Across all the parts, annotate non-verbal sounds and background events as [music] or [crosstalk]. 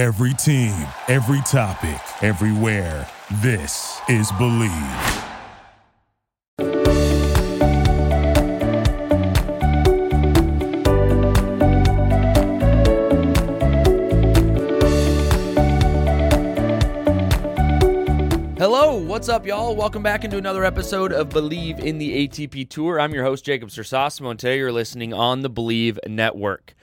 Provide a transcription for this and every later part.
Every team, every topic, everywhere. This is Bleav. Hello, what's up, y'all? Welcome back into another episode of Bleav in the ATP Tour. I'm your host, Jacob Sersosimo, and today you're listening on the Bleav Network.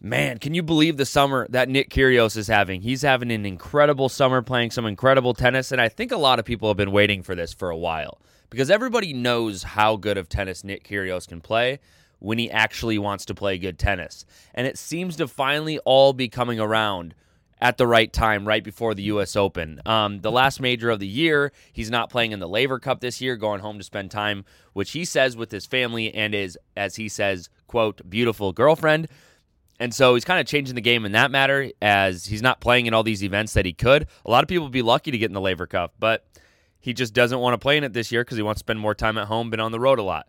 Man, can you believe the summer that Nick Kyrgios is having? He's having an incredible summer playing some incredible tennis, and I think a lot of people have been waiting for this for a while because everybody knows how good of tennis Nick Kyrgios can play when he actually wants to play good tennis. And it seems to finally all be coming around at the right time, right before the U.S. Open. Um, the last major of the year, he's not playing in the Laver Cup this year, going home to spend time, which he says with his family and his, as he says, quote, beautiful girlfriend. And so he's kind of changing the game in that matter as he's not playing in all these events that he could. A lot of people would be lucky to get in the Laver Cup, but he just doesn't want to play in it this year because he wants to spend more time at home, been on the road a lot.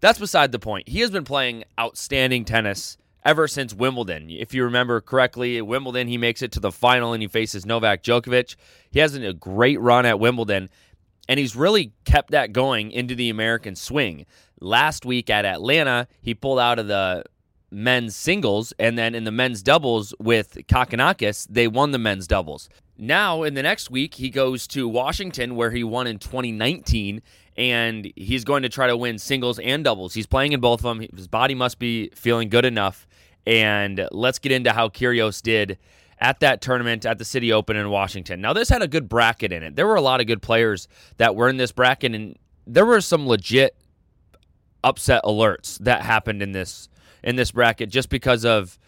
That's beside the point. He has been playing outstanding tennis ever since Wimbledon. If you remember correctly, at Wimbledon, he makes it to the final and he faces Novak Djokovic. He has a great run at Wimbledon, and he's really kept that going into the American swing. Last week at Atlanta, he pulled out of the men's singles, and then in the men's doubles with Kokkinakis, they won the men's doubles. Now, in the next week, he goes to Washington, where he won in 2019, and he's going to try to win singles and doubles. He's playing in both of them. His body must be feeling good enough and let's get into how Kyrgios did at that tournament at the City Open in Washington. Now, this had a good bracket in it. There were a lot of good players that were in this bracket, and there were some legit upset alerts that happened in this in this bracket just because of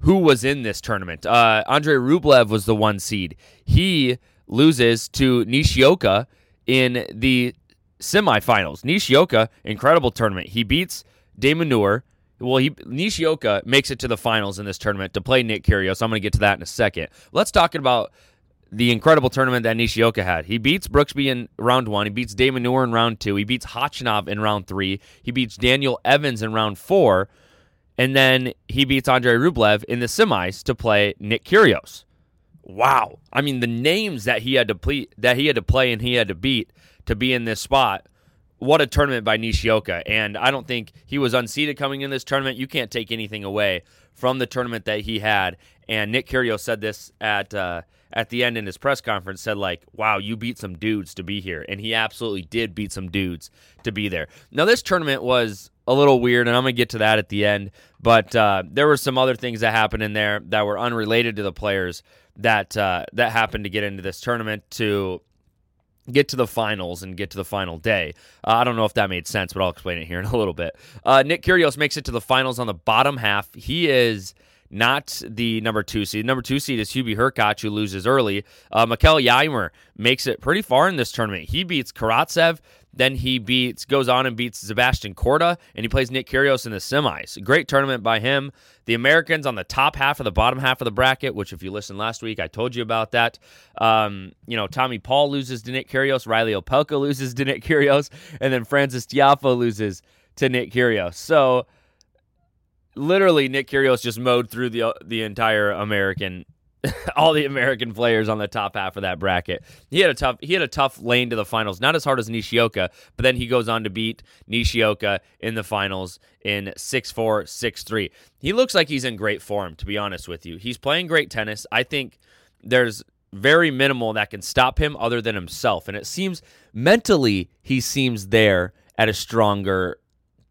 who was in this tournament. Uh, Andre Rublev was the one seed. He loses to Nishioka in the semifinals. Nishioka, incredible tournament. He beats de Minaur well, he Nishioka makes it to the finals in this tournament to play Nick Kyrgios. I'm going to get to that in a second. Let's talk about the incredible tournament that Nishioka had. He beats Brooksby in round one. He beats de Minaur in round two. He beats Khachanov in round three. He beats Daniel Evans in round four. And then he beats Andre Rublev in the semis to play Nick Kyrgios. Wow. I mean, the names that he had to play that he had to play and he had to beat to be in this spot what a tournament by Nishioka. And I don't think he was unseeded coming in this tournament. You can't take anything away from the tournament that he had. And Nick Kyrgios said this at uh, at the end in his press conference. Said like, "Wow, you beat some dudes to be here," and he absolutely did beat some dudes to be there. Now this tournament was a little weird, and I'm gonna get to that at the end. But uh, there were some other things that happened in there that were unrelated to the players that uh, that happened to get into this tournament to get to the finals and get to the final day. Uh, I don't know if that made sense, but I'll explain it here in a little bit. Uh, Nick Kyrgios makes it to the finals on the bottom half. He is not the number two seed. Number two seed is Hubie Hurkacz, who loses early. Uh, Mikael Ymer makes it pretty far in this tournament. He beats Karatsev, then he beats goes on and beats Sebastian Korda, and he plays Nick Kyrgios in the semis. Great tournament by him. The Americans on the top half of the bottom half of the bracket, which if you listened last week, I told you about that. Um, you know, Tommy Paul loses to Nick Kyrgios, Reilly Opelka loses to Nick Kyrgios, and then Francis Tiafoe loses to Nick Kyrgios. So literally Nick Kyrgios just mowed through the uh, the entire American [laughs] all the American players on the top half of that bracket. He had a tough he had a tough lane to the finals, not as hard as Nishioka, but then he goes on to beat Nishioka in the finals in 6-4, 6-3. He looks like he's in great form to be honest with you. He's playing great tennis. I think there's very minimal that can stop him other than himself and it seems mentally he seems there at a stronger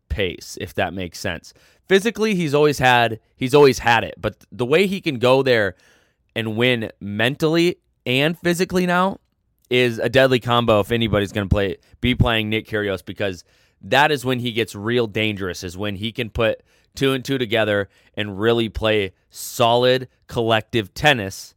pace if that makes sense physically he's always had he's always had it, but the way he can go there and win mentally and physically now is a deadly combo if anybody's going to play be playing Nick Kyrgios because that is when he gets real dangerous is when he can put two and two together and really play solid collective tennis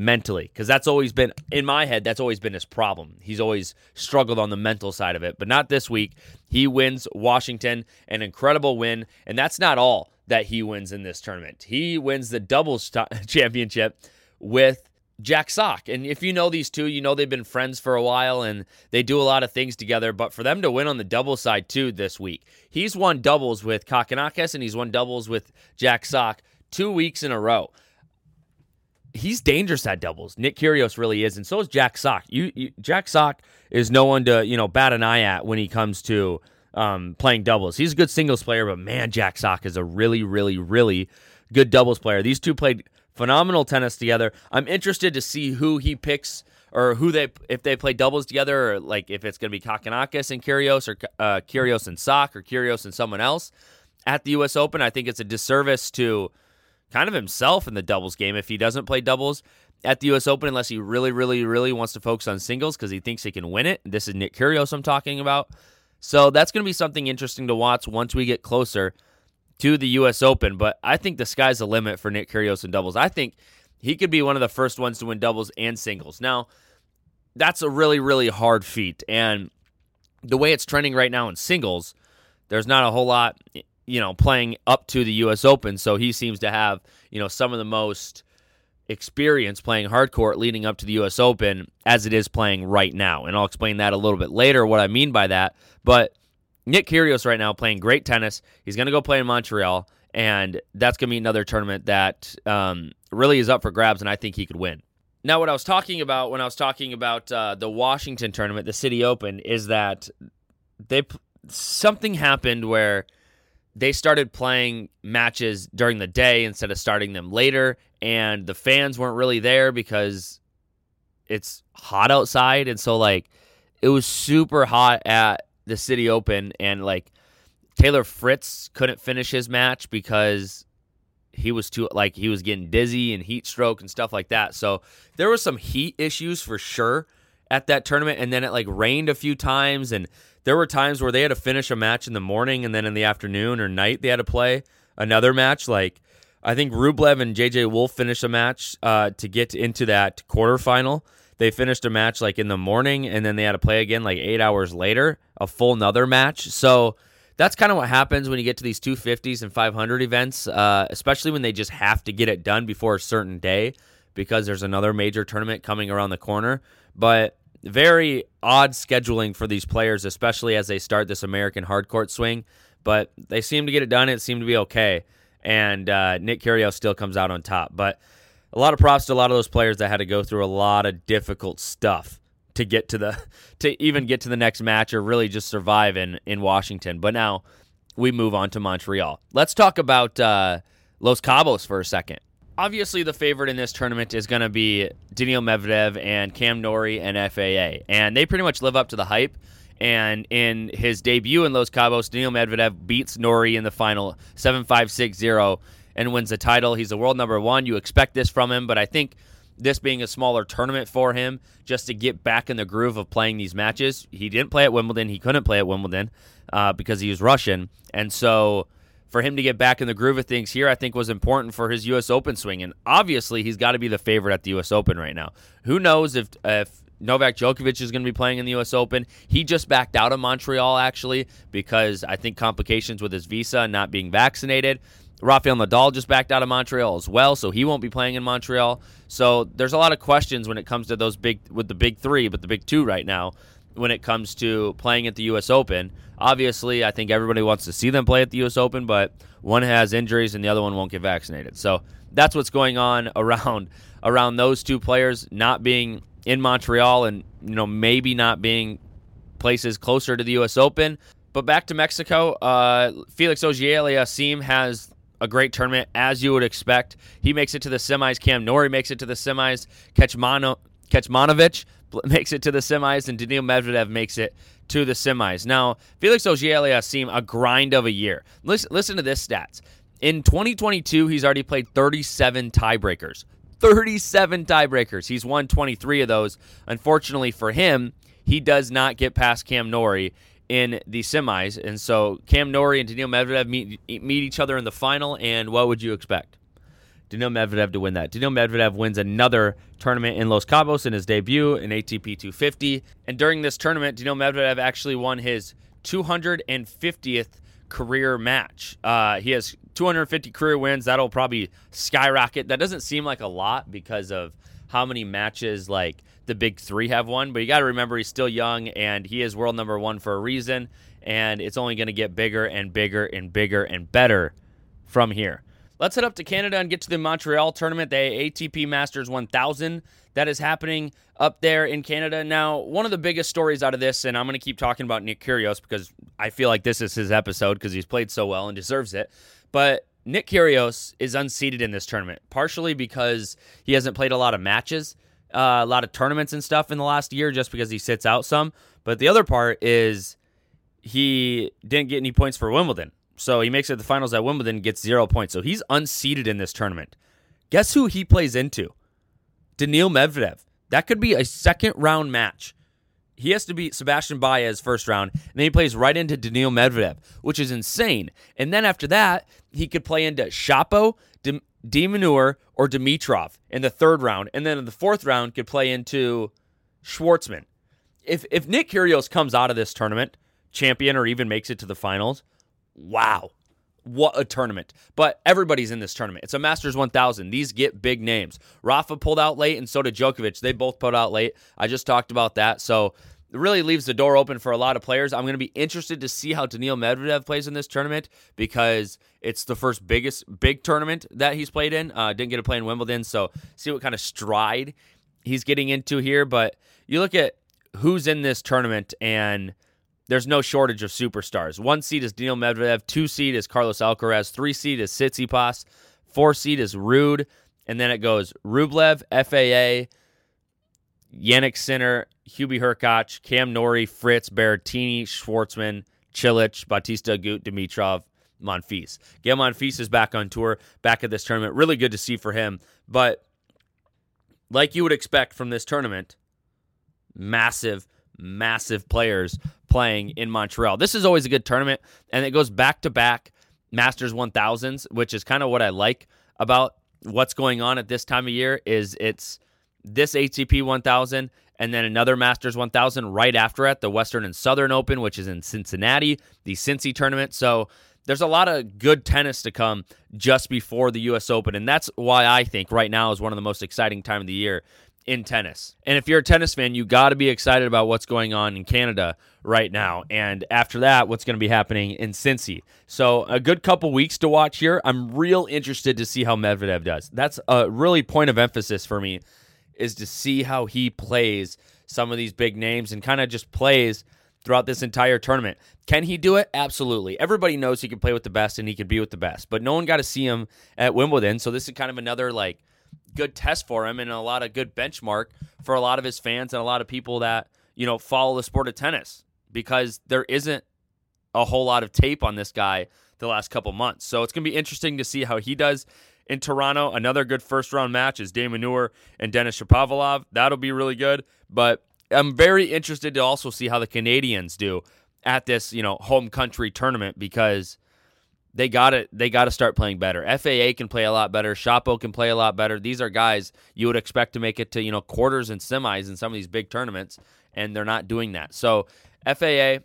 mentally because that's always been in my head that's always been his problem he's always struggled on the mental side of it but not this week he wins washington an incredible win and that's not all that he wins in this tournament he wins the doubles [laughs] t- championship with Jack Sock. And if you know these two, you know they've been friends for a while and they do a lot of things together. But for them to win on the double side too this week, he's won doubles with Kokkinakis and he's won doubles with Jack Sock two weeks in a row he's dangerous at doubles. Nick Kyrgios really is, and so is Jack Sock. You, you Jack Sock is no one to you know bat an eye at when he comes to um, playing doubles. He's a good singles player, but man, Jack Sock is a really, really, really good doubles player. These two played phenomenal tennis together. I'm interested to see who he picks or who they if they play doubles together, or like if it's going to be Kokkinakis and Kyrgios or uh, Kyrgios and Sock or Kyrgios and someone else at the U.S. Open. I think it's a disservice to kind of himself in the doubles game if he doesn't play doubles at the U.S. Open unless he really, really, really wants to focus on singles because he thinks he can win it. This is Nick Kyrgios I'm talking about. So that's going to be something interesting to watch once we get closer to the U.S. Open. But I think the sky's the limit for Nick Kyrgios in doubles. I think he could be one of the first ones to win doubles and singles. Now, that's a really, really hard feat. And the way it's trending right now in singles, there's not a whole lot you know, playing up to the U.S. Open. So he seems to have, you know, some of the most experience playing hardcourt leading up to the U.S. Open as it is playing right now. And I'll explain that a little bit later, what I mean by that. But Nick Kyrgios right now playing great tennis. He's going to go play in Montreal, and that's going to be another tournament that um, really is up for grabs, and I think he could win. Now, what I was talking about when I was talking about uh, the Washington tournament, the City Open, is that they something happened where – they started playing matches during the day instead of starting them later and the fans weren't really there because it's hot outside and so like it was super hot at the city open and like Taylor Fritz couldn't finish his match because he was too like he was getting dizzy and heat stroke and stuff like that. So there was some heat issues for sure at that tournament and then it like rained a few times and there were times where they had to finish a match in the morning and then in the afternoon or night they had to play another match. Like I think Rublev and JJ Wolf finished a match uh, to get into that quarterfinal. They finished a match like in the morning and then they had to play again like eight hours later, a full another match. So that's kind of what happens when you get to these 250s and 500 events, uh, especially when they just have to get it done before a certain day because there's another major tournament coming around the corner. But very odd scheduling for these players, especially as they start this American hardcourt swing. But they seem to get it done. It seemed to be okay. And uh, Nick Kyrgios still comes out on top. But a lot of props to a lot of those players that had to go through a lot of difficult stuff to get to the [laughs] to even get to the next match or really just survive in in Washington. But now we move on to Montreal. Let's talk about uh, Los Cabos for a second obviously the favorite in this tournament is going to be Daniil Medvedev and Cam Norrie and FAA, and they pretty much live up to the hype. And in his debut in Los Cabos, Daniil Medvedev beats Norrie in the final 7 5 6 0 and wins the title. He's the world number one. You expect this from him, but I think this being a smaller tournament for him, just to get back in the groove of playing these matches, he didn't play at Wimbledon. He couldn't play at Wimbledon uh, because he was Russian. And so for him to get back in the groove of things here, I think was important for his U.S. Open swing. And obviously, he's got to be the favorite at the U.S. Open right now. Who knows if if Novak Djokovic is going to be playing in the U.S. Open? He just backed out of Montreal actually because I think complications with his visa and not being vaccinated. Rafael Nadal just backed out of Montreal as well, so he won't be playing in Montreal. So there's a lot of questions when it comes to those big with the big three, but the big two right now when it comes to playing at the U.S. Open. Obviously, I think everybody wants to see them play at the U.S. Open, but one has injuries and the other one won't get vaccinated. So that's what's going on [laughs] around around those two players not being in Montreal and you know maybe not being places closer to the U.S. Open. But back to Mexico, uh, Felix Auger-Aliassime has a great tournament as you would expect. He makes it to the semis. Cam Norrie makes it to the semis. Kecmano, Kecmanovic makes it to the semis, and Daniil Medvedev makes it to the semis. Now, Felix Auger-Aliassime a grind of a year. Listen, listen to this stats. In 2022, he's already played 37 tiebreakers. 37 tiebreakers. He's won 23 of those. Unfortunately for him, he does not get past Cam Norrie in the semis. And so Cam Norrie and Daniil Medvedev meet, meet each other in the final. And what would you expect? Daniil Medvedev to win that. Daniil Medvedev wins another tournament in Los Cabos in his debut in ATP 250. And during this tournament, Daniil Medvedev actually won his 250th career match. Uh, he has 250 career wins. That'll probably skyrocket. That doesn't seem like a lot because of how many matches like the big three have won. But you got to remember he's still young and he is world number one for a reason. And it's only going to get bigger and bigger and bigger and better from here. Let's head up to Canada and get to the Montreal tournament, the ATP Masters 1000 that is happening up there in Canada. Now, one of the biggest stories out of this, and I'm going to keep talking about Nick Kyrgios because I feel like this is his episode because he's played so well and deserves it. But Nick Kyrgios is unseeded in this tournament, partially because he hasn't played a lot of matches, uh, a lot of tournaments and stuff in the last year, just because he sits out some. But the other part is he didn't get any points for Wimbledon. So he makes it to the finals at Wimbledon, gets zero points. So he's unseeded in this tournament. Guess who he plays into? Daniil Medvedev. That could be a second round match. He has to beat Sebastian Baez first round, and then he plays right into Daniil Medvedev, which is insane. And then after that, he could play into Shapo, de Minaur, or Dimitrov in the third round, and then in the fourth round could play into Schwartzman. If if Nick Kyrgios comes out of this tournament champion or even makes it to the finals, wow, what a tournament. But everybody's in this tournament. It's a Masters 1000. These get big names. Rafa pulled out late, and so did Djokovic. They both pulled out late. I just talked about that. So it really leaves the door open for a lot of players. I'm going to be interested to see how Daniil Medvedev plays in this tournament because it's the first biggest big tournament that he's played in. Uh, didn't get to play in Wimbledon, so see what kind of stride he's getting into here. But you look at who's in this tournament and – there's no shortage of superstars. One seed is Daniil Medvedev, two seed is Carlos Alcaraz, three seed is Tsitsipas, four seed is Ruud, and then it goes Rublev, FAA, Jannik Sinner, Hubie Hurkacz, Cam Norrie, Fritz, Berrettini, Schwartzman, Cilic, Bautista Agut, Dimitrov, Monfils. Gael Monfils is back on tour, back at this tournament. Really good to see for him. But like you would expect from this tournament, massive massive players playing in Montreal. This is always a good tournament, and it goes back to back Masters 1000s, which is kind of what I like about what's going on at this time of year. Is it's this ATP 1000 and then another Masters 1000 right after it, the Western and Southern Open, which is in Cincinnati, the Cincy tournament. So there's a lot of good tennis to come just before the U.S. Open, and that's why I think right now is one of the most exciting time of the year in tennis. And if you're a tennis fan, you got to be excited about what's going on in Canada right now. And after that, what's going to be happening in Cincy. So, a good couple weeks to watch here. I'm real interested to see how Medvedev does. That's a really point of emphasis for me is to see how he plays some of these big names and kind of just plays throughout this entire tournament. Can he do it? Absolutely. Everybody knows he can play with the best and he can be with the best, but no one got to see him at Wimbledon. So this is kind of another like good test for him and a lot of good benchmark for a lot of his fans and a lot of people that you know follow the sport of tennis because there isn't a whole lot of tape on this guy the last couple months. So it's going to be interesting to see how he does in Toronto. Another good first round match is de Minaur and Denis Shapovalov. That'll be really good. But I'm very interested to also see how the Canadians do at this, you know, home country tournament because they got it. They got to start playing better. FAA can play a lot better. Shapo can play a lot better. These are guys you would expect to make it to you know quarters and semis in some of these big tournaments, and they're not doing that. So FAA,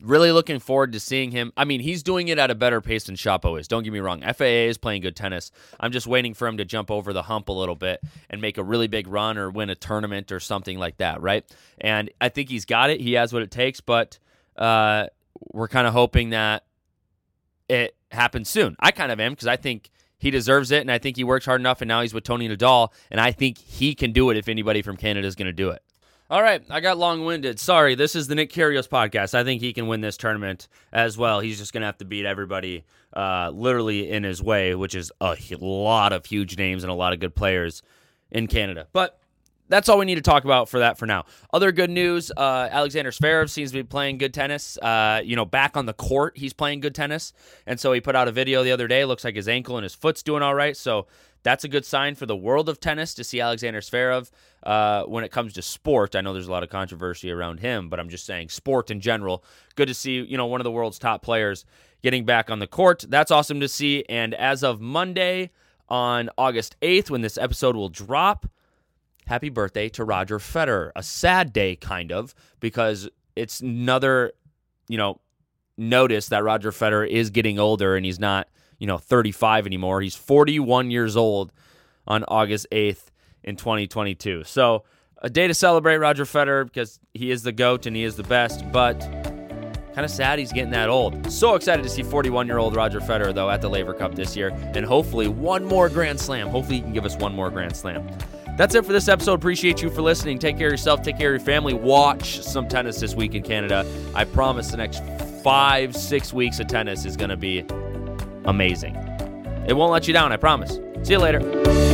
really looking forward to seeing him. I mean, he's doing it at a better pace than Shapo is. Don't get me wrong. FAA is playing good tennis. I'm just waiting for him to jump over the hump a little bit and make a really big run or win a tournament or something like that, right? And I think he's got it. He has what it takes, but uh, we're kind of hoping that it happens soon. I kind of am because I think he deserves it, and I think he works hard enough, and now he's with Tony Nadal, and I think he can do it if anybody from Canada is going to do it. All right, I got long winded. Sorry, this is the Nick Kyrgios podcast. I think he can win this tournament as well. He's just going to have to beat everybody uh, literally in his way, which is a lot of huge names and a lot of good players in Canada. But that's all we need to talk about for that for now. Other good news: uh, Alexander Zverev seems to be playing good tennis. Uh, you know, back on the court, he's playing good tennis, and so he put out a video the other day. Looks like his ankle and his foot's doing all right. So that's a good sign for the world of tennis to see Alexander Zverev uh, when it comes to sport. I know there's a lot of controversy around him, but I'm just saying sport in general. Good to see you know one of the world's top players getting back on the court. That's awesome to see. And as of Monday on August 8th, when this episode will drop happy birthday to Roger Federer. A sad day, kind of, because it's another, you know, notice that Roger Federer is getting older and he's not, you know, 35 anymore. He's 41 years old on August 8th in 2022. So, a day to celebrate Roger Federer because he is the GOAT and he is the best, but Kind of sad he's getting that old. So excited to see 41 year old Roger Federer, though, at the Laver Cup this year, and hopefully one more Grand Slam. Hopefully, he can give us one more Grand Slam. That's it for this episode. Appreciate you for listening. Take care of yourself, take care of your family. Watch some tennis this week in Canada. I promise the next five, six weeks of tennis is going to be amazing. It won't let you down, I promise. See you later.